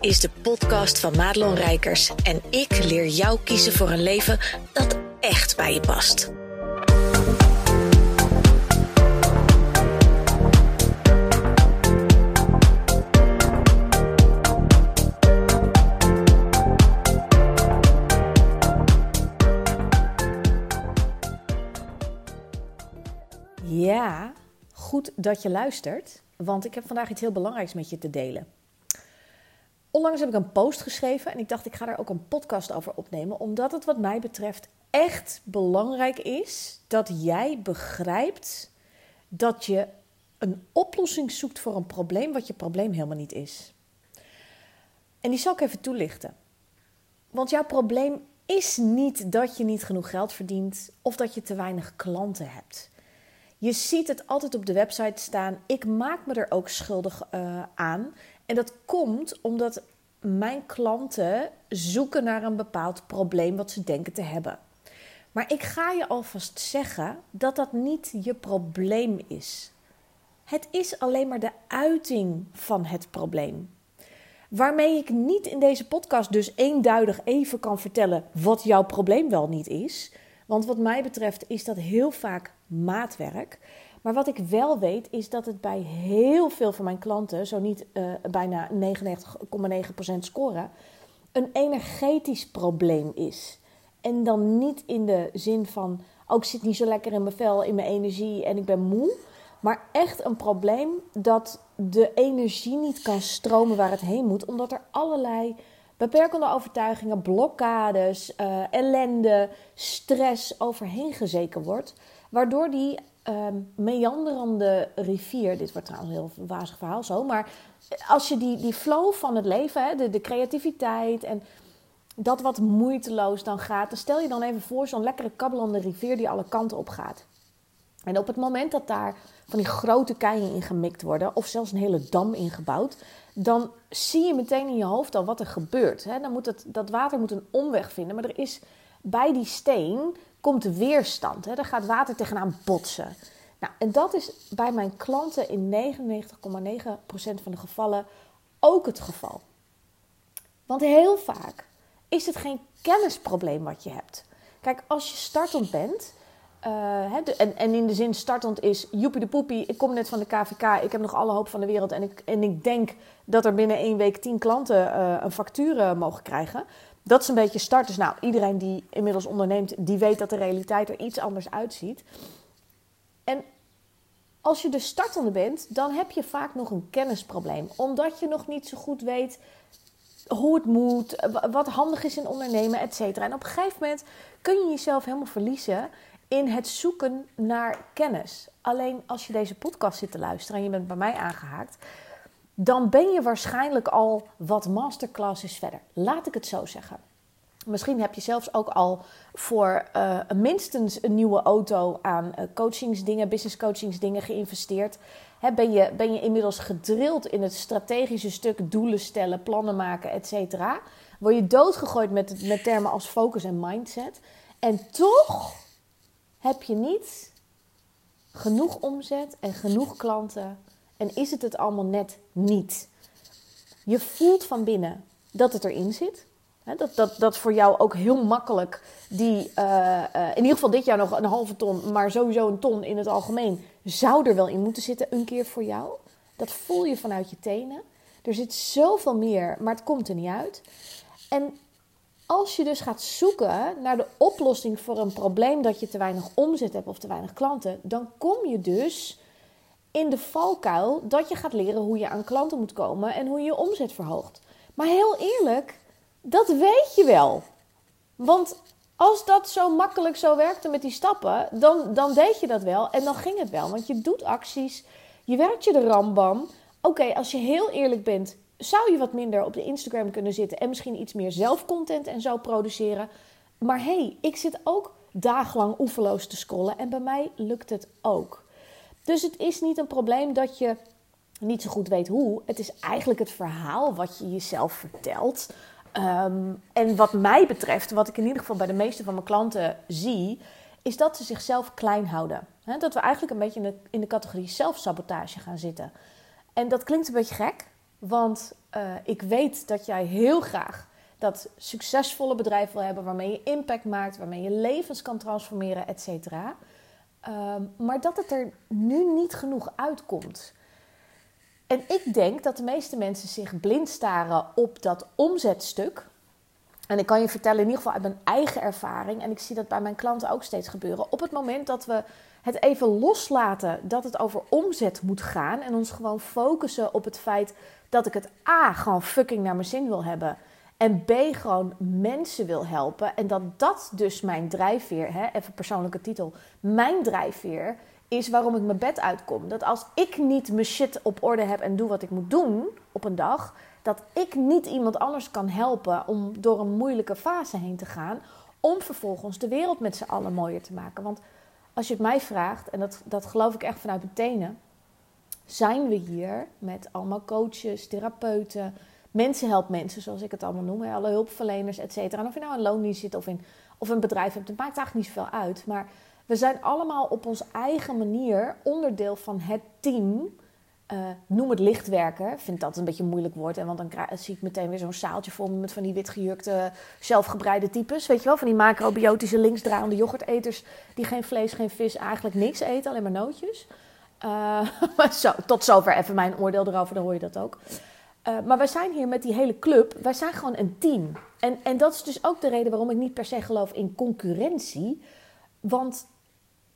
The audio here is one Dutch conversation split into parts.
is de podcast van Madelon Rijkers en ik leer jou kiezen voor een leven dat echt bij je past. Ja, goed dat je luistert, want ik heb vandaag iets heel belangrijks met je te delen. Onlangs heb ik een post geschreven en ik dacht ik ga daar ook een podcast over opnemen, omdat het wat mij betreft echt belangrijk is dat jij begrijpt dat je een oplossing zoekt voor een probleem wat je probleem helemaal niet is. En die zal ik even toelichten. Want jouw probleem is niet dat je niet genoeg geld verdient of dat je te weinig klanten hebt. Je ziet het altijd op de website staan. Ik maak me er ook schuldig uh, aan. En dat komt omdat mijn klanten zoeken naar een bepaald probleem wat ze denken te hebben. Maar ik ga je alvast zeggen dat dat niet je probleem is. Het is alleen maar de uiting van het probleem. Waarmee ik niet in deze podcast dus eenduidig even kan vertellen wat jouw probleem wel niet is. Want wat mij betreft is dat heel vaak maatwerk. Maar wat ik wel weet is dat het bij heel veel van mijn klanten, zo niet uh, bijna 99,9% scoren, een energetisch probleem is. En dan niet in de zin van, oh, zit niet zo lekker in mijn vel, in mijn energie en ik ben moe. Maar echt een probleem dat de energie niet kan stromen waar het heen moet, omdat er allerlei beperkende overtuigingen, blokkades, uh, ellende, stress overheen gezeken wordt. Waardoor die um, meanderende rivier, dit wordt trouwens een heel wazig verhaal zo, maar als je die, die flow van het leven, hè, de, creativiteit en dat wat moeiteloos dan gaat, dan stel je dan even voor zo'n lekkere kabbelende rivier die alle kanten op gaat. En op het moment dat daar van die grote keien in gemikt worden, of zelfs een hele dam ingebouwd, dan zie je meteen in je hoofd al wat er gebeurt. Dan moet het, dat water moet een omweg vinden, maar er is bij die steen komt de weerstand. Hè? Daar gaat water tegenaan botsen. Nou, en dat is bij mijn klanten in 99,9% van de gevallen ook het geval. Want heel vaak is het geen kennisprobleem wat je hebt. Kijk, als je startend bent, uh, en, en, in de zin startend is joepie de poepie, ik kom net van de KVK, ik heb nog alle hoop van de wereld en ik, en ik denk dat er binnen één week tien klanten uh, een factuur mogen krijgen. Dat is een beetje starters. Nou, iedereen die inmiddels onderneemt, die weet dat de realiteit er iets anders uitziet. En als je de startende bent, dan heb je vaak nog een kennisprobleem. Omdat je nog niet zo goed weet hoe het moet, wat handig is in ondernemen, et cetera. En op een gegeven moment kun je jezelf helemaal verliezen in het zoeken naar kennis. Alleen als je deze podcast zit te luisteren en je bent bij mij aangehaakt, dan ben je waarschijnlijk al wat masterclasses verder. Laat ik het zo zeggen. Misschien heb je zelfs ook al voor uh, minstens een nieuwe auto aan uh, coachingsdingen, business coachingsdingen geïnvesteerd. ben, je, ben je inmiddels gedrild in het strategische stuk doelen stellen, plannen maken, et cetera? Word je doodgegooid met, met termen als focus en mindset. En toch heb je niet genoeg omzet en genoeg klanten en is het het allemaal net niet. Je voelt van binnen dat het erin zit. dat, dat, dat voor jou ook heel makkelijk die, uh, uh, in ieder geval dit jaar nog een halve ton, maar sowieso een ton in het algemeen, zou er wel in moeten zitten een keer voor jou. Dat voel je vanuit je tenen. Er zit zoveel meer, maar het komt er niet uit. En als je dus gaat zoeken naar de oplossing voor een probleem dat je te weinig omzet hebt of te weinig klanten, dan kom je dus in de valkuil dat je gaat leren hoe je aan klanten moet komen en hoe je je omzet verhoogt. Maar heel eerlijk, dat weet je wel. Want als dat zo makkelijk zo werkte met die stappen, dan, dan deed je dat wel en dan ging het wel. Want je doet acties, je werkt je de rambam. Oké, als je heel eerlijk bent, zou je wat minder op de Instagram kunnen zitten en misschien iets meer zelfcontent en zo produceren. Maar hey, ik zit ook dagenlang oeverloos te scrollen en bij mij lukt het ook. Dus het is niet een probleem dat je niet zo goed weet hoe. Het is eigenlijk het verhaal wat je jezelf vertelt. Ehm, en wat mij betreft, wat ik in ieder geval bij de meeste van mijn klanten zie, is dat ze zichzelf klein houden. dat we eigenlijk een beetje in de, in de categorie zelfsabotage gaan zitten. En dat klinkt een beetje gek, Want uh, ik weet dat jij heel graag dat succesvolle bedrijf wil hebben waarmee je impact maakt, waarmee je levens kan transformeren, et cetera. Ehm, maar dat het er nu niet genoeg uitkomt. En ik denk dat de meeste mensen zich blind staren op dat omzetstuk. En ik kan je vertellen, in ieder geval uit mijn eigen ervaring, en ik zie dat bij mijn klanten ook steeds gebeuren. Op het moment dat we het even loslaten dat het over omzet moet gaan en ons gewoon focussen op het feit dat ik het A gewoon fucking naar mijn zin wil hebben en B gewoon mensen wil helpen en dat dat dus mijn drijfveer, hè, even persoonlijke titel, mijn drijfveer is waarom ik mijn bed uitkom. Dat als ik niet mijn shit op orde heb en doe wat ik moet doen op een dag, dat ik niet iemand anders kan helpen om door een moeilijke fase heen te gaan, om vervolgens de wereld met z'n allen mooier te maken. Want als je het mij vraagt, en dat, dat geloof ik echt vanuit mijn tenen, zijn we hier met allemaal coaches, therapeuten, mensen helpt mensen, zoals ik het allemaal noem, alle hulpverleners, et cetera. En of je nou een loondienst zit of, in, of een bedrijf hebt, het maakt eigenlijk niet zoveel uit. Maar we zijn allemaal op onze eigen manier onderdeel van het team. Uh, noem het lichtwerker. Ik vind dat een beetje moeilijk woord. En want dan zie ik meteen weer zo'n zaaltje vol met van die witgejurkte, zelfgebreide types. Weet je wel, van die macrobiotische linksdraaiende yoghurteters die geen vlees, geen vis, eigenlijk niks eten, alleen maar nootjes. Uh, zo, tot zover even mijn oordeel erover, dan hoor je dat ook. Uh, maar wij zijn hier met die hele club, wij zijn gewoon een team. En, en dat is dus ook de reden waarom ik niet per se geloof in concurrentie. Want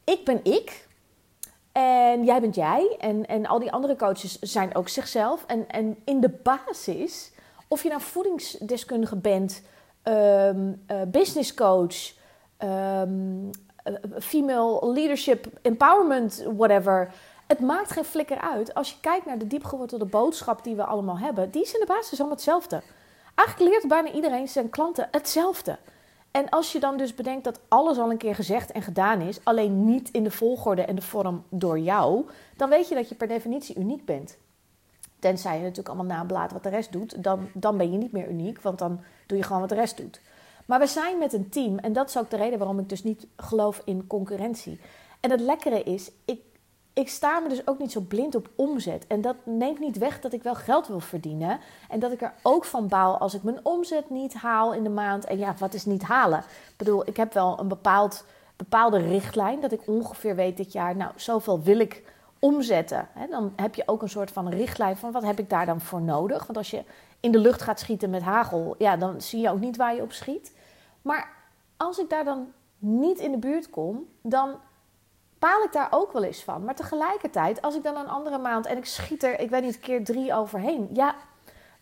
ik ben ik. En jij bent jij. En, en al die andere coaches zijn ook zichzelf. En, en in de basis, of je nou voedingsdeskundige bent, um, business coach, um, female leadership empowerment, whatever. Het maakt geen flikker uit. Als je kijkt naar de diepgewortelde boodschap die we allemaal hebben, die is in de basis allemaal hetzelfde. Eigenlijk leert bijna iedereen zijn klanten hetzelfde. En als je dan dus bedenkt dat alles al een keer gezegd en gedaan is, alleen niet in de volgorde en de vorm door jou, dan weet je dat je per definitie uniek bent. Tenzij je natuurlijk allemaal nablaat wat de rest doet, dan, dan ben je niet meer uniek, want dan doe je gewoon wat de rest doet. Maar we zijn met een team en dat is ook de reden waarom ik dus niet geloof in concurrentie. En het lekkere is, ik ik sta me dus ook niet zo blind op omzet. En dat neemt niet weg dat ik wel geld wil verdienen. En dat ik er ook van baal als ik mijn omzet niet haal in de maand. En ja, wat is niet halen? Ik bedoel, ik heb wel een bepaald, bepaalde richtlijn. Dat ik ongeveer weet dit jaar, nou, zoveel wil ik omzetten. dan heb je ook een soort van richtlijn van wat heb ik daar dan voor nodig. Want als je in de lucht gaat schieten met hagel, ja, dan zie je ook niet waar je op schiet. Maar als ik daar dan niet in de buurt kom, dan baal ik daar ook wel eens van. Maar tegelijkertijd, als ik dan een andere maand en ik schiet er, ik weet niet, keer drie overheen. Ja,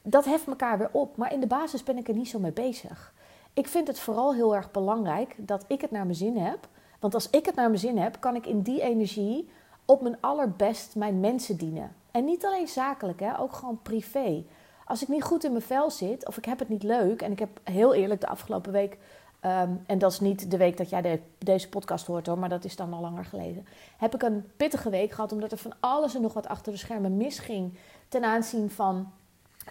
dat heft elkaar weer op. Maar in de basis ben ik er niet zo mee bezig. Ik vind het vooral heel erg belangrijk dat ik het naar mijn zin heb. Want als ik het naar mijn zin heb, kan ik in die energie op mijn allerbest mijn mensen dienen. En niet alleen zakelijk, hè, ook gewoon privé. Als ik niet goed in mijn vel zit of ik heb het niet leuk. En ik heb heel eerlijk de afgelopen week Ehm, en dat is niet de week dat jij deze podcast hoort hoor, maar dat is dan al langer geleden. Heb ik een pittige week gehad omdat er van alles en nog wat achter de schermen misging ten aanzien van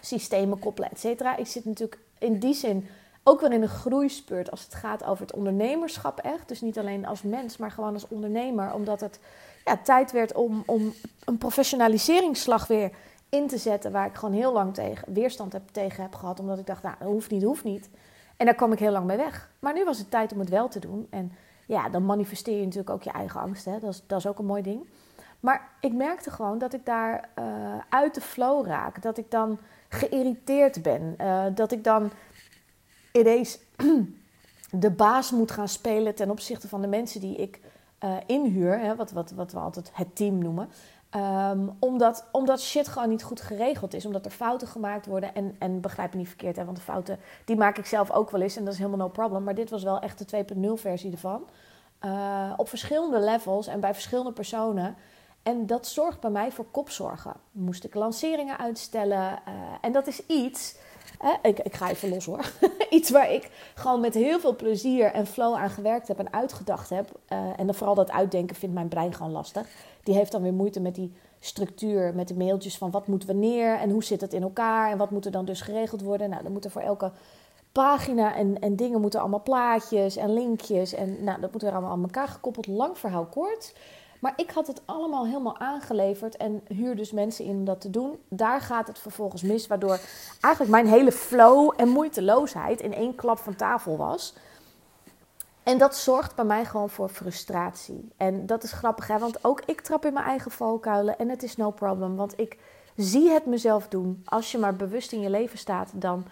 systemen koppelen, et cetera. Ik zit natuurlijk in die zin ook weer in een groeispeurt als het gaat over het ondernemerschap echt. Dus niet alleen als mens, maar gewoon als ondernemer. Omdat het ja, tijd werd om, om een professionaliseringsslag weer in te zetten. Waar ik gewoon heel lang tegen, weerstand tegen heb gehad. Omdat ik dacht, nou, dat hoeft niet, hoeft niet. En daar kwam ik heel lang mee weg. Maar nu was het tijd om het wel te doen. En ja, dan manifesteer je natuurlijk ook je eigen angst. Hè? Dat, is, dat is ook een mooi ding. Maar ik merkte gewoon dat ik daar uh, uit de flow raak. Dat ik dan geïrriteerd ben. Uh, dat ik dan ineens de baas moet gaan spelen ten opzichte van de mensen die ik uh, inhuur. Hè? Wat, wat, wat we altijd het team noemen. Um, omdat, omdat shit gewoon niet goed geregeld is. Omdat er fouten gemaakt worden. En, en begrijp me niet verkeerd, hè, want de fouten die maak ik zelf ook wel eens. En dat is helemaal no problem. Maar dit was wel echt de 2.0 versie ervan. Uh, op verschillende levels en bij verschillende personen. En dat zorgt bij mij voor kopzorgen. Moest ik lanceringen uitstellen. Uh, en dat is iets. Ik, ik ga even los hoor. iets waar ik gewoon met heel veel plezier en flow aan gewerkt heb en uitgedacht heb. Uh, en dan vooral dat uitdenken vindt mijn brein gewoon lastig die heeft dan weer moeite met die structuur, met de mailtjes van wat moet wanneer en hoe zit het in elkaar en wat moet er dan dus geregeld worden. Nou, dan moeten voor elke pagina en, en dingen moeten allemaal plaatjes en linkjes en nou, dat moet er allemaal aan elkaar gekoppeld. Lang verhaal kort. Maar ik had het allemaal helemaal aangeleverd en huur dus mensen in om dat te doen. Daar gaat het vervolgens mis, waardoor eigenlijk mijn hele flow en moeiteloosheid in één klap van tafel was. En dat zorgt bij mij gewoon voor frustratie. En dat is grappig, hè? want ook ik trap in mijn eigen valkuilen en het is no problem. Want ik zie het mezelf doen. Als je maar bewust in je leven staat, dan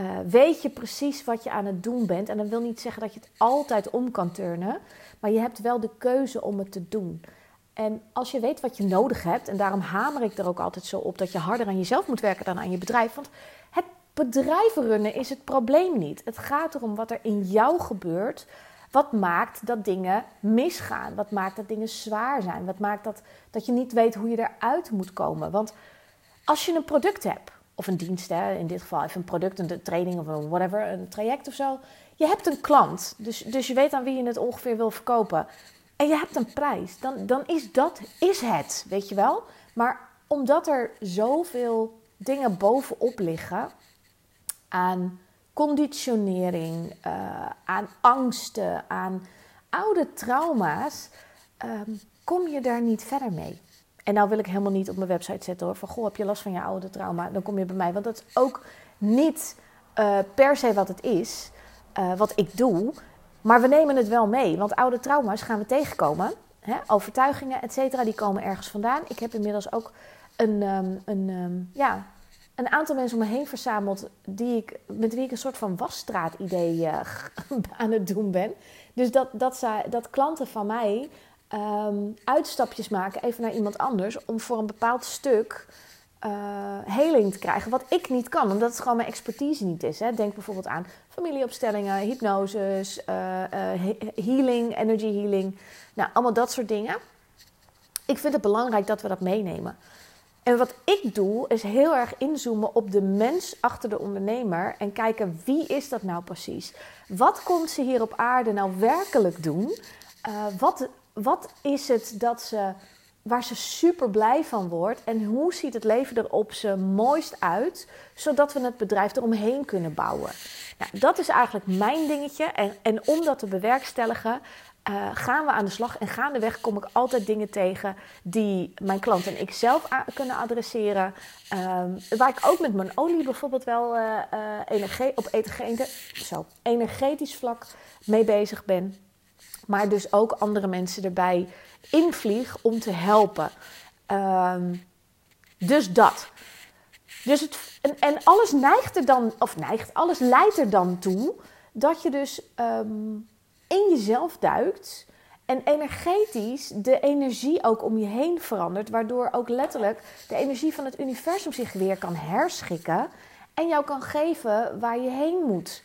uh, weet je precies wat je aan het doen bent. En dat wil niet zeggen dat je het altijd om kan turnen, maar je hebt wel de keuze om het te doen. En als je weet wat je nodig hebt, en daarom hamer ik er ook altijd zo op dat je harder aan jezelf moet werken dan aan je bedrijf. Want het bedrijven runnen is het probleem niet. Het gaat erom wat er in jou gebeurt. Wat maakt dat dingen misgaan? Wat maakt dat dingen zwaar zijn? Wat maakt dat, dat je niet weet hoe je eruit moet komen? Want als je een product hebt, of een dienst, hè, in dit geval even een product, een training of een whatever, een traject of zo. Je hebt een klant, dus, dus je weet aan wie je het ongeveer wil verkopen. En je hebt een prijs, dan, dan is dat is het, weet je wel. Maar omdat er zoveel dingen bovenop liggen aan conditionering, uh, aan angsten, aan oude trauma's, um, kom je daar niet verder mee. En nou wil ik helemaal niet op mijn website zetten hoor. Van goh, heb je last van je oude trauma? Dan kom je bij mij. Want dat is ook niet uh, per se wat het is, uh, wat ik doe. Maar we nemen het wel mee. Want oude trauma's gaan we tegenkomen. Hè? Overtuigingen, et cetera, die komen ergens vandaan. Ik heb inmiddels ook een, um, een, um, ja, een aantal mensen om me heen verzameld. Die ik, met wie ik een soort van wasstraat-idee uh, aan het doen ben. Dus dat, dat, dat klanten van mij um, uitstapjes maken, even naar iemand anders, om voor een bepaald stuk uh, heling te krijgen. Wat ik niet kan, omdat het gewoon mijn expertise niet is. Hè. Denk bijvoorbeeld aan familieopstellingen, hypnoses, uh, uh, healing, energy healing. Nou, allemaal dat soort dingen. Ik vind het belangrijk dat we dat meenemen. En wat ik doe, is heel erg inzoomen op de mens achter de ondernemer en kijken wie is dat nou precies? Wat komt ze hier op aarde nou werkelijk doen? Wat, wat is het dat ze, waar ze super blij van wordt en hoe ziet het leven er op ze mooist uit, zodat we het bedrijf eromheen kunnen bouwen. Nou, dat is eigenlijk mijn dingetje. En, en om dat te bewerkstelligen, uh, gaan we aan de slag. En gaandeweg kom ik altijd dingen tegen die mijn klant en ik zelf kunnen adresseren. Um, waar ik ook met mijn olie bijvoorbeeld wel uh, uh, energie, op energetisch vlak mee bezig ben. Maar dus ook andere mensen erbij invlieg om te helpen. Um, dus dat. Dus het, en, en, alles neigt er dan, of neigt, alles leidt er dan toe dat je dus um, in jezelf duikt en energetisch de energie ook om je heen verandert, waardoor ook letterlijk de energie van het universum zich weer kan herschikken en jou kan geven waar je heen moet.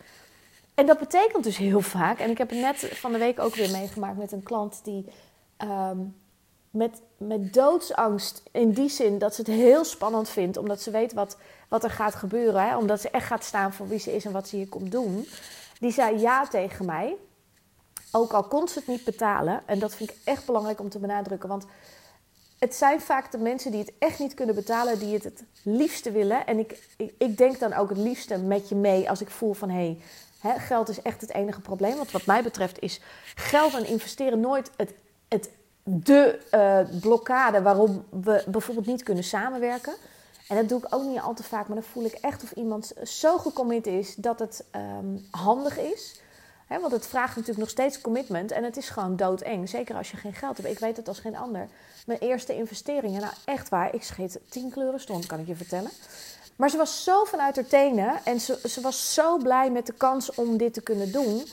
En dat betekent dus heel vaak, en ik heb het net van de week ook weer meegemaakt met een klant die um, met, met doodsangst, in die zin dat ze het heel spannend vindt, omdat ze weet wat, wat er gaat gebeuren, hè, omdat ze echt gaat staan voor wie ze is en wat ze hier komt doen, die zei ja tegen mij. Ook al kon ze het niet betalen, en dat vind ik echt belangrijk om te benadrukken, want het zijn vaak de mensen die het echt niet kunnen betalen, die het het liefste willen. En ik, ik, ik denk dan ook het liefste met je mee als ik voel van hé, hey, geld is echt het enige probleem. Want wat mij betreft is geld en investeren nooit het, het, de uh, blokkade waarom we bijvoorbeeld niet kunnen samenwerken. En dat doe ik ook niet al te vaak, maar dan voel ik echt of iemand zo gecommit is dat het um, handig is. Want het vraagt natuurlijk nog steeds commitment en het is gewoon doodeng. Zeker als je geen geld hebt. Ik weet het als geen ander. Mijn eerste investeringen, nou echt waar, ik scheet tien kleuren stond, kan ik je vertellen. Maar ze was zo vanuit haar tenen en ze, ze was zo blij met de kans om dit te kunnen doen.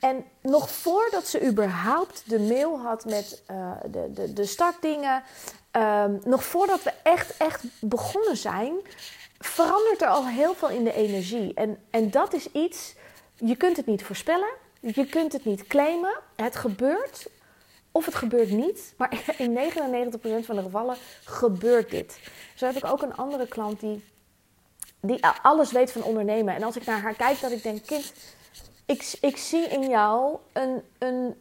En nog voordat ze überhaupt de mail had met uh, de, de, de startdingen, um, nog voordat we echt, echt begonnen zijn, verandert er al heel veel in de energie. En, en dat is iets, je kunt het niet voorspellen, je kunt het niet claimen. Het gebeurt of het gebeurt niet, maar in 99% van de gevallen gebeurt dit. Zo heb ik ook een andere klant die die alles weet van ondernemen. En als ik naar haar kijk, dat ik denk, kind, ik, ik zie in jou een, een,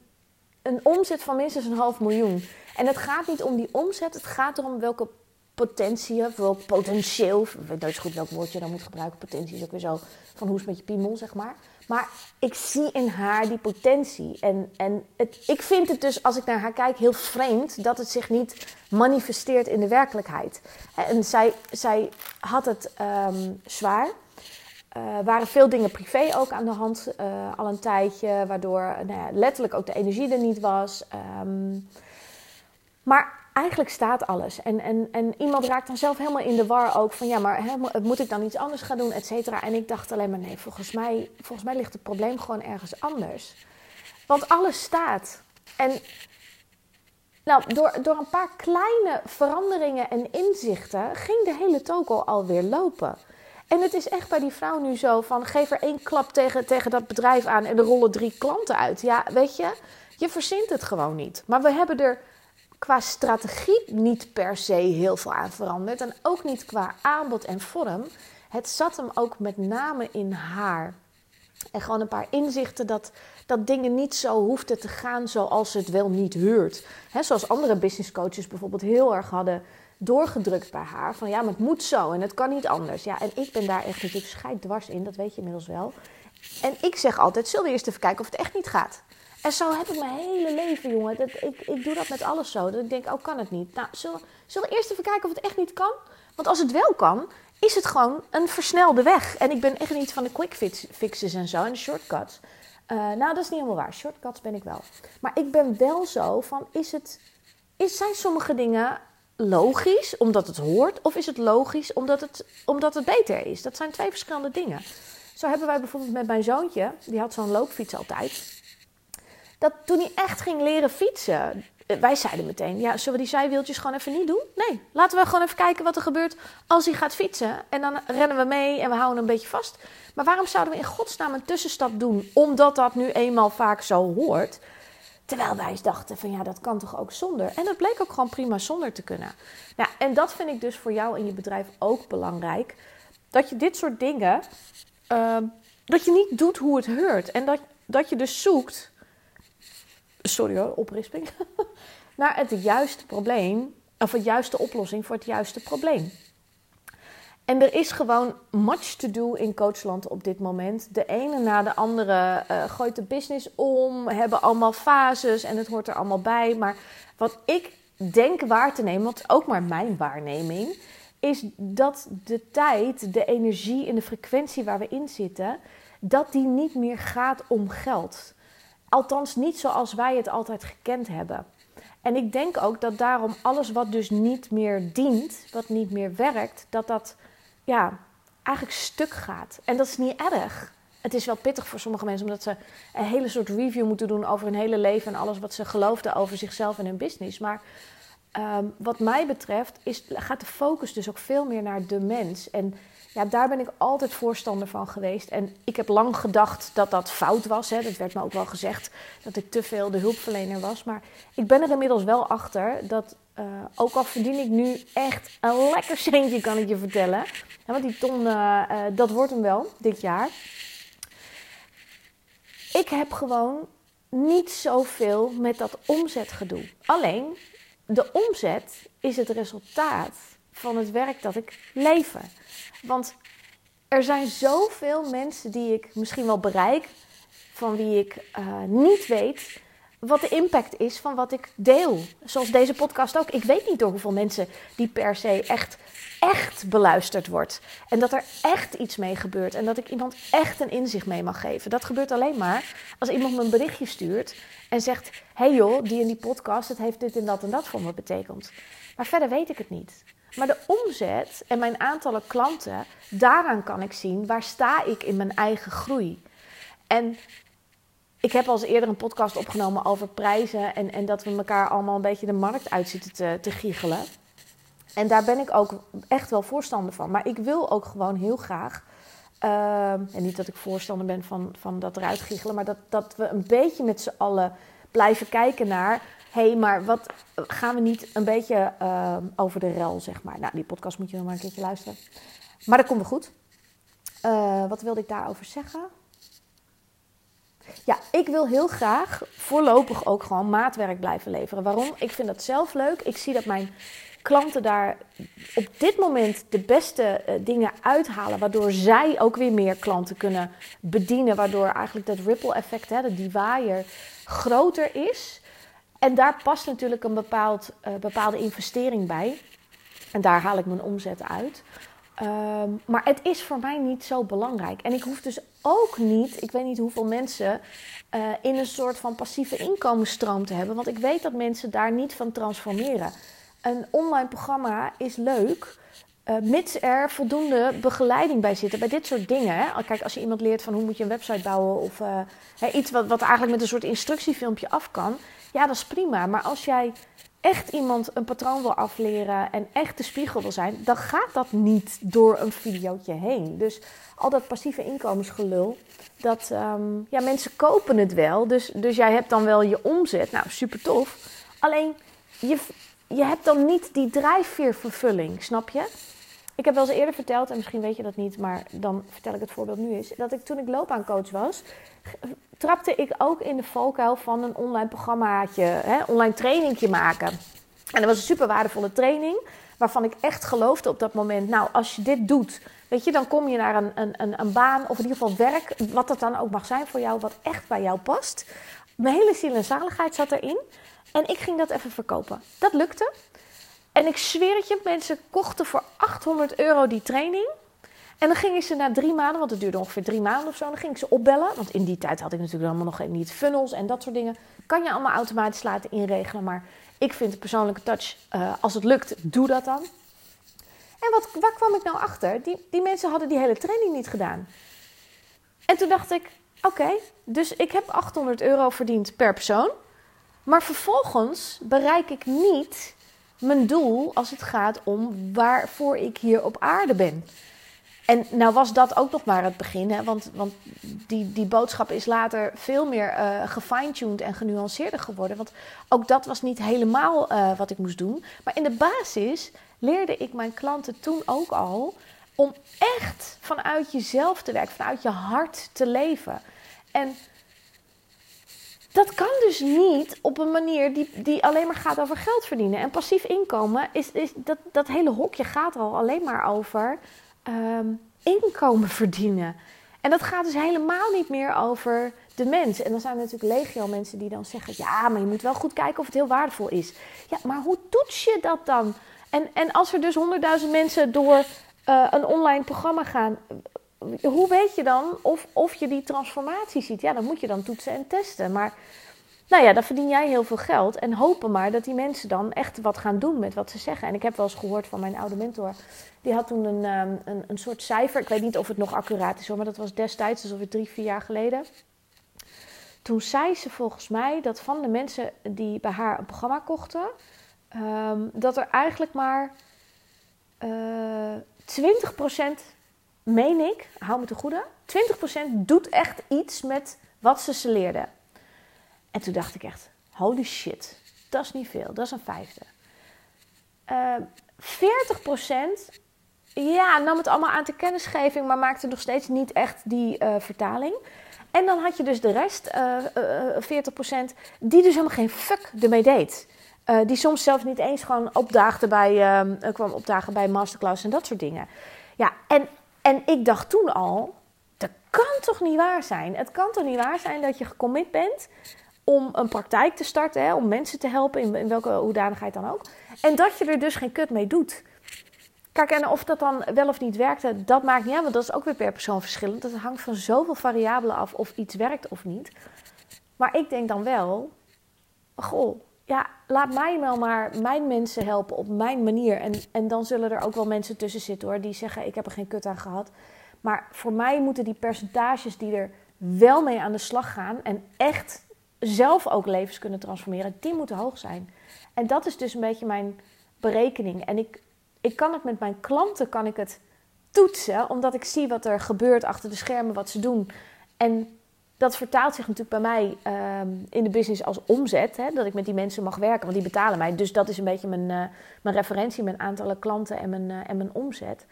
een omzet van minstens een half miljoen. En het gaat niet om die omzet, het gaat erom welke potentie, of potentieel, ik weet nooit goed welk woord je dan moet gebruiken, potentie is ook weer zo van hoe is met je piemel, zeg maar. Maar ik zie in haar die potentie. En, en het, ik vind het dus, als ik naar haar kijk, heel vreemd dat het zich niet manifesteert in de werkelijkheid. En zij, zij had het um, zwaar. Uh, waren veel dingen privé ook aan de hand uh, al een tijdje, waardoor nou ja, letterlijk ook de energie er niet was. Um, maar eigenlijk staat alles. En, en, en iemand raakt dan zelf helemaal in de war ook van ja, maar hè, moet ik dan iets anders gaan doen, et cetera. En ik dacht alleen maar nee, volgens mij, volgens mij ligt het probleem gewoon ergens anders. Want alles staat. En nou, door, door een paar kleine veranderingen en inzichten ging de hele toko alweer lopen. En het is echt bij die vrouw nu zo van geef er één klap tegen, tegen dat bedrijf aan en er rollen drie klanten uit. Ja, weet je, je verzint het gewoon niet. Maar we hebben er qua strategie niet per se heel veel aan veranderd. En ook niet qua aanbod en vorm. Het zat hem ook met name in haar. En gewoon een paar inzichten dat, dat dingen niet zo hoefden te gaan zoals het wel niet huurt. He, zoals andere business coaches bijvoorbeeld heel erg hadden doorgedrukt bij haar. Van ja, maar het moet zo en het kan niet anders. Ja, en ik ben daar echt natuurlijk scheid dwars in, dat weet je inmiddels wel. En ik zeg altijd, zullen we eerst even kijken of het echt niet gaat? En zo heb ik mijn hele leven, jongen. Dat, ik, ik doe dat met alles zo. Dat ik denk, oh, kan het niet? Nou, zullen, we eerst even kijken of het echt niet kan? Want als het wel kan, is het gewoon een versnelde weg. En ik ben echt niet van de quick fixes en zo en de shortcuts. Uh, nou, dat is niet helemaal waar. Shortcuts ben ik wel. Maar ik ben wel zo van, is het, is, zijn sommige dingen logisch omdat het hoort? Of is het logisch omdat het, omdat het beter is? Dat zijn twee verschillende dingen. Zo hebben wij bijvoorbeeld met mijn zoontje, die had zo'n loopfiets altijd dat toen hij echt ging leren fietsen, eh, wij zeiden meteen: ja, zullen we die zijwieltjes gewoon even niet doen? Nee, laten we gewoon even kijken wat er gebeurt als hij gaat fietsen. En dan rennen we mee en we houden een beetje vast. Maar waarom zouden we in godsnaam een tussenstap doen, omdat dat nu eenmaal vaak zo hoort? Terwijl wij dachten van ja, dat kan toch ook zonder. En dat bleek ook gewoon prima zonder te kunnen. Nou, en dat vind ik dus voor jou en je bedrijf ook belangrijk. Dat je dit soort dingen, uh, dat je niet doet hoe het hoort. En dat, dat je dus zoekt sorry hoor, oprisping, naar het juiste probleem, of de juiste oplossing voor het juiste probleem. En er is gewoon much to do in coachland op dit moment. De ene na de andere uh, gooit de business om, hebben allemaal fases en het hoort er allemaal bij. Maar wat ik denk waar te nemen, wat ook maar mijn waarneming, is dat de tijd, de energie en de frequentie waar we in zitten, dat die niet meer gaat om geld. Althans, niet zoals wij het altijd gekend hebben. En ik denk ook dat daarom alles wat dus niet meer dient, wat niet meer werkt, dat dat ja, eigenlijk stuk gaat. En dat is niet erg. Het is wel pittig voor sommige mensen omdat ze een hele soort review moeten doen over hun hele leven en alles wat ze geloofden over zichzelf en hun business. Maar um, wat mij betreft is, gaat de focus dus ook veel meer naar de mens. En ja, daar ben ik altijd voorstander van geweest. En ik heb lang gedacht dat dat fout was. Hè. Dat werd me ook wel gezegd dat ik te veel de hulpverlener was. Maar ik ben er inmiddels wel achter dat, uh, ook al verdien ik nu echt een lekker centje, kan ik je vertellen. Want die ton, uh, uh, dat wordt hem wel dit jaar. Ik heb gewoon niet zoveel met dat omzetgedoe. Alleen, de omzet is het resultaat van het werk dat ik lever. Want er zijn zoveel mensen die ik misschien wel bereik, van wie ik uh, niet weet wat de impact is van wat ik deel. Zoals deze podcast ook. Ik weet niet door hoeveel mensen die per se echt, echt beluisterd wordt. En dat er echt iets mee gebeurt. En dat ik iemand echt een inzicht mee mag geven. Dat gebeurt alleen maar als iemand me een berichtje stuurt en zegt: hey joh, die in die podcast, het heeft dit en dat en dat voor me betekend. Maar verder weet ik het niet. Maar de omzet en mijn aantallen klanten, daaraan kan ik zien waar sta ik in mijn eigen groei. En ik heb al eens eerder een podcast opgenomen over prijzen en, en dat we elkaar allemaal een beetje de markt uit zitten te, te giechelen. En daar ben ik ook echt wel voorstander van. Maar ik wil ook gewoon heel graag. Uh, en niet dat ik voorstander ben van, van dat eruit giechelen, maar dat, dat we een beetje met z'n allen blijven kijken naar hey, maar wat gaan we niet een beetje uh, over de rel, zeg maar. Nou, die podcast moet je nog maar een keertje luisteren. Maar dat komt wel goed. Uh, wat wilde ik daarover zeggen? Ja, ik wil heel graag voorlopig ook gewoon maatwerk blijven leveren. Waarom? Ik vind dat zelf leuk. Ik zie dat mijn klanten daar op dit moment de beste eh, dingen uithalen, waardoor zij ook weer meer klanten kunnen bedienen, waardoor eigenlijk dat ripple effect, hè, die waaier, groter is. En daar past natuurlijk een bepaald, uh, bepaalde investering bij. En daar haal ik mijn omzet uit. Ehm, maar het is voor mij niet zo belangrijk. En ik hoef dus ook niet, ik weet niet hoeveel mensen, uh, in een soort van passieve inkomensstroom te hebben. Want ik weet dat mensen daar niet van transformeren. Een online programma is leuk, uh, mits er voldoende begeleiding bij zit. Bij dit soort dingen. Kijk, als je iemand leert van hoe moet je een website bouwen of uh, iets wat, wat eigenlijk met een soort instructiefilmpje af kan. Ja, dat is prima. Maar als jij echt iemand een patroon wil afleren en echt de spiegel wil zijn, dan gaat dat niet door een videootje heen. Dus al dat passieve inkomensgelul, dat um, ja, mensen kopen het wel. Dus, dus jij hebt dan wel je omzet. Nou, super tof. Alleen je, je hebt dan niet die drijfveervervulling, snap je? Ik heb wel eens eerder verteld, en misschien weet je dat niet, maar dan vertel ik het voorbeeld nu eens. Dat ik toen ik loopbaancoach was, trapte ik ook in de valkuil van een online programmaatje, hè, online trainingje maken. En dat was een super waardevolle training, waarvan ik echt geloofde op dat moment, nou, als je dit doet, weet je, dan kom je naar een, een, een, baan of in ieder geval werk, wat dat dan ook mag zijn voor jou, wat echt bij jou past. Mijn hele ziel en zaligheid zat erin. En ik ging dat even verkopen. Dat lukte. En ik zweer het je, mensen kochten voor 800 euro die training. En dan gingen ze na drie maanden, want het duurde ongeveer drie maanden of zo, dan ging ik ze opbellen. Want in die tijd had ik natuurlijk allemaal nog niet funnels en dat soort dingen. Kan je allemaal automatisch laten inregelen. Maar ik vind de persoonlijke touch, uh, als het lukt, doe dat dan. En wat, waar kwam ik nou achter? Die, die mensen hadden die hele training niet gedaan. En toen dacht ik, oké, dus ik heb 800 euro verdiend per persoon. Maar vervolgens bereik ik niet mijn doel als het gaat om waarvoor ik hier op aarde ben. En nou was dat ook nog maar het begin, hè? want, want die, die boodschap is later veel meer uh, gefine-tuned en genuanceerder geworden. Want ook dat was niet helemaal uh, wat ik moest doen. Maar in de basis leerde ik mijn klanten toen ook al om echt vanuit jezelf te werken, vanuit je hart te leven. En dat kan dus niet op een manier die, die alleen maar gaat over geld verdienen. En passief inkomen, is, is, dat, dat hele hokje gaat al alleen maar over um, inkomen verdienen. En dat gaat dus helemaal niet meer over de mens. En dan zijn er natuurlijk legio mensen die dan zeggen: ja, maar je moet wel goed kijken of het heel waardevol is. Ja, maar hoe toets je dat dan? En, en als er dus honderdduizend mensen door uh, een online programma gaan, hoe weet je dan of, of je die transformatie ziet? Ja, dan moet je dan toetsen en testen. Maar nou ja, dan verdien jij heel veel geld. En hopen maar dat die mensen dan echt wat gaan doen met wat ze zeggen. En ik heb wel eens gehoord van mijn oude mentor. Die had toen een, um, een, een soort cijfer. Ik weet niet of het nog accuraat is hoor, maar dat was destijds, dus ongeveer drie, vier jaar geleden. Toen zei ze volgens mij dat van de mensen die bij haar een programma kochten, um, dat er eigenlijk maar uh, 20% meen ik, hou me te goede, 20% doet echt iets met wat ze ze leerden. En toen dacht ik echt, holy shit, dat is niet veel, dat is een vijfde. Uh, ehm, 40% ja, nam het allemaal aan de kennisgeving, maar maakte nog steeds niet echt die uh, vertaling. En dan had je dus de rest, uh, uh, 40%, die dus helemaal geen fuck ermee deed. Uh, die soms zelfs niet eens gewoon opdaagde bij, uh, kwam opdagen bij masterclass en dat soort dingen. Ja, en en ik dacht toen al, dat kan toch niet waar zijn? Het kan toch niet waar zijn dat je gecommit bent om een praktijk te starten, hè, om mensen te helpen, in, in welke hoedanigheid dan ook. En dat je er dus geen kut mee doet. Kijk, en of dat dan wel of niet werkte, dat maakt niet uit, want dat is ook weer per persoon verschillend. Dat hangt van zoveel variabelen af of iets werkt of niet. Maar ik denk dan wel, goh, ja, laat mij wel maar mijn mensen helpen op mijn manier. En, en dan zullen er ook wel mensen tussen zitten hoor, die zeggen: Ik heb er geen kut aan gehad. Maar voor mij moeten die percentages die er wel mee aan de slag gaan en echt zelf ook levens kunnen transformeren, die moeten hoog zijn. En dat is dus een beetje mijn berekening. En ik, ik kan het met mijn klanten kan ik het toetsen, omdat ik zie wat er gebeurt achter de schermen, wat ze doen. En dat vertaalt zich natuurlijk bij mij ehm, in de business als omzet. Hè, dat ik met die mensen mag werken, want die betalen mij. Dus dat is een beetje mijn, uh, mijn referentie, mijn aantallen klanten en mijn, uh, en mijn omzet.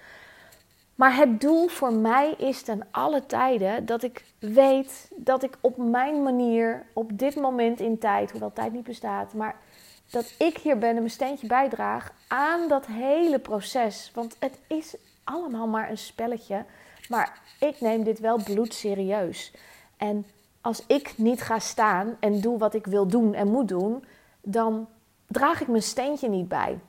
Maar het doel voor mij is ten alle tijden dat ik weet dat ik op mijn manier, op dit moment in tijd, hoewel tijd niet bestaat, maar dat ik hier ben en mijn steentje bijdraag aan dat hele proces. Want het is allemaal maar een spelletje. Maar ik neem dit wel bloedserieus. En als ik niet ga staan en doe wat ik wil doen en moet doen, dan draag ik mijn steentje niet bij.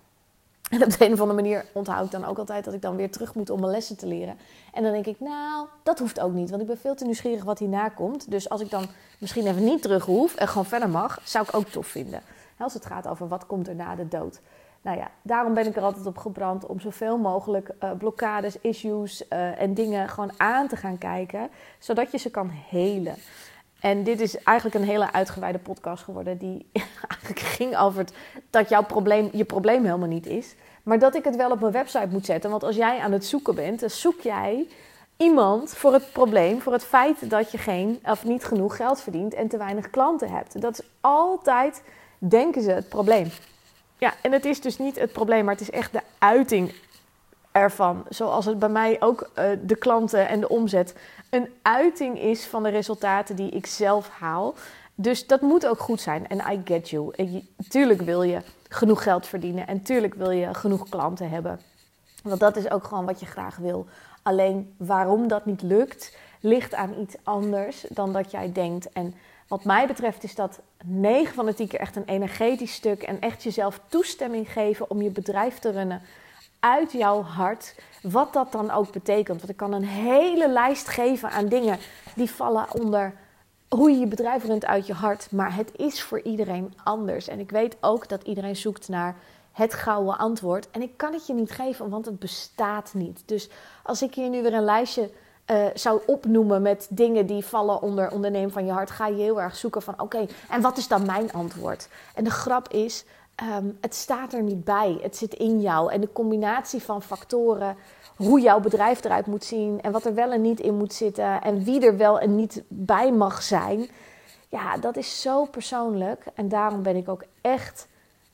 En op de een of andere manier onthoud ik dan ook altijd dat ik dan weer terug moet om mijn lessen te leren. En dan denk ik, nou, dat hoeft ook niet, want ik ben veel te nieuwsgierig wat hierna komt. Dus als ik dan misschien even niet terug hoef en gewoon verder mag, zou ik ook tof vinden. Als het gaat over wat komt er na de dood. Nou ja, daarom ben ik er altijd op gebrand om zoveel mogelijk uh, blokkades, issues uh, en dingen gewoon aan te gaan kijken, zodat je ze kan helen. En dit is eigenlijk een hele uitgewijde podcast geworden, die eigenlijk ging over het, dat jouw probleem je probleem helemaal niet is. Maar dat ik het wel op mijn website moet zetten. Want als jij aan het zoeken bent, dan zoek jij iemand voor het probleem, voor het feit dat je geen of niet genoeg geld verdient en te weinig klanten hebt. Dat is altijd, denken ze, het probleem. Ja, en het is dus niet het probleem, maar het is echt de uiting ervan. Zoals het bij mij ook uh, de klanten en de omzet een uiting is van de resultaten die ik zelf haal. Dus dat moet ook goed zijn. En I get you. tuurlijk wil je genoeg geld verdienen. En tuurlijk wil je genoeg klanten hebben. Want dat is ook gewoon wat je graag wil. Alleen waarom dat niet lukt, ligt aan iets anders dan dat jij denkt. En wat mij betreft is dat 9 van de 10 keer echt een energetisch stuk. En echt jezelf toestemming geven om je bedrijf te runnen uit jouw hart. Wat dat dan ook betekent. Want ik kan een hele lijst geven aan dingen die vallen onder hoe je je bedrijf runt uit je hart. Maar het is voor iedereen anders. En ik weet ook dat iedereen zoekt naar het gouden antwoord. En ik kan het je niet geven, want het bestaat niet. Dus als ik hier nu weer een lijstje uh, zou opnoemen met dingen die vallen onder ondernemen van je hart, ga je heel erg zoeken van oké, en wat is dan mijn antwoord? En de grap is, um, het staat er niet bij. Het zit in jou. En de combinatie van factoren, hoe jouw bedrijf eruit moet zien en wat er wel en niet in moet zitten en wie er wel en niet bij mag zijn. Ja, dat is zo persoonlijk. En daarom ben ik ook echt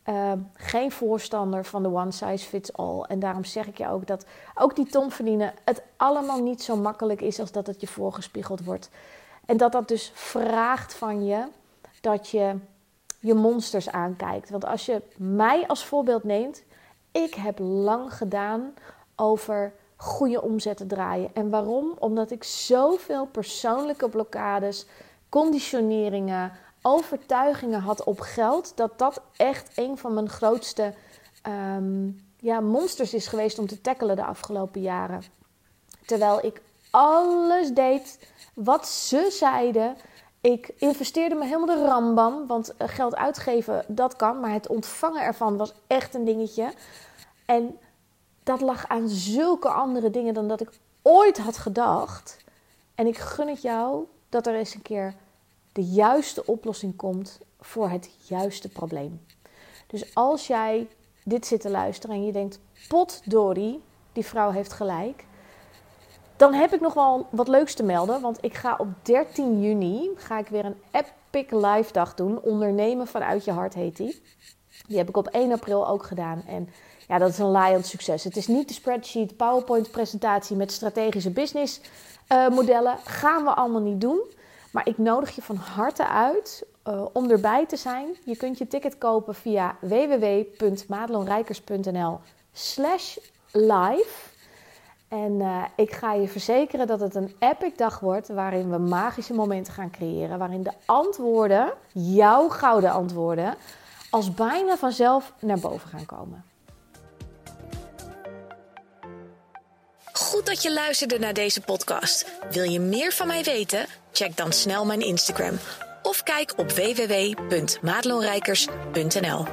uh, geen voorstander van de one size fits all. En daarom zeg ik je ook dat ook die ton verdienen het allemaal niet zo makkelijk is als dat het je voorgespiegeld wordt. En dat dat dus vraagt van je dat je je monsters aankijkt. Want als je mij als voorbeeld neemt, ik heb lang gedaan over goede omzetten draaien. En waarom? Omdat ik zoveel persoonlijke blokkades, conditioneringen, overtuigingen had op geld, dat dat echt een van mijn grootste um, ja, monsters is geweest om te tackelen de afgelopen jaren. Terwijl ik alles deed wat ze zeiden. Ik investeerde me helemaal de rambam, want eh, geld uitgeven, dat kan, maar het ontvangen ervan was echt een dingetje. En dat lag aan zulke andere dingen dan dat ik ooit had gedacht. En ik gun het jou dat er eens een keer de juiste oplossing komt voor het juiste probleem. Dus als jij dit zit te luisteren en je denkt: potdorie, die vrouw heeft gelijk. Dan heb ik nog wel wat leuks te melden. Want ik ga op 13 juni ga ik weer een epic live dag doen. Ondernemen vanuit je hart heet die. Die heb ik op 1 april ook gedaan. En ja, dat is een laaiend succes. Het is niet de spreadsheet, PowerPoint presentatie met strategische business uh, modellen. Gaan we allemaal niet doen. Maar ik nodig je van harte uit uh, om erbij te zijn. Je kunt je ticket kopen via www.madelonrijkers.nl slash live. En uh, ik ga je verzekeren dat het een epic dag wordt waarin we magische momenten gaan creëren. Waarin de antwoorden, jouw gouden antwoorden, als bijna vanzelf naar boven gaan komen. Goed dat je luisterde naar deze podcast. Wil je meer van mij weten? Check dan snel mijn Instagram of kijk op www.madelonrijkers.nl.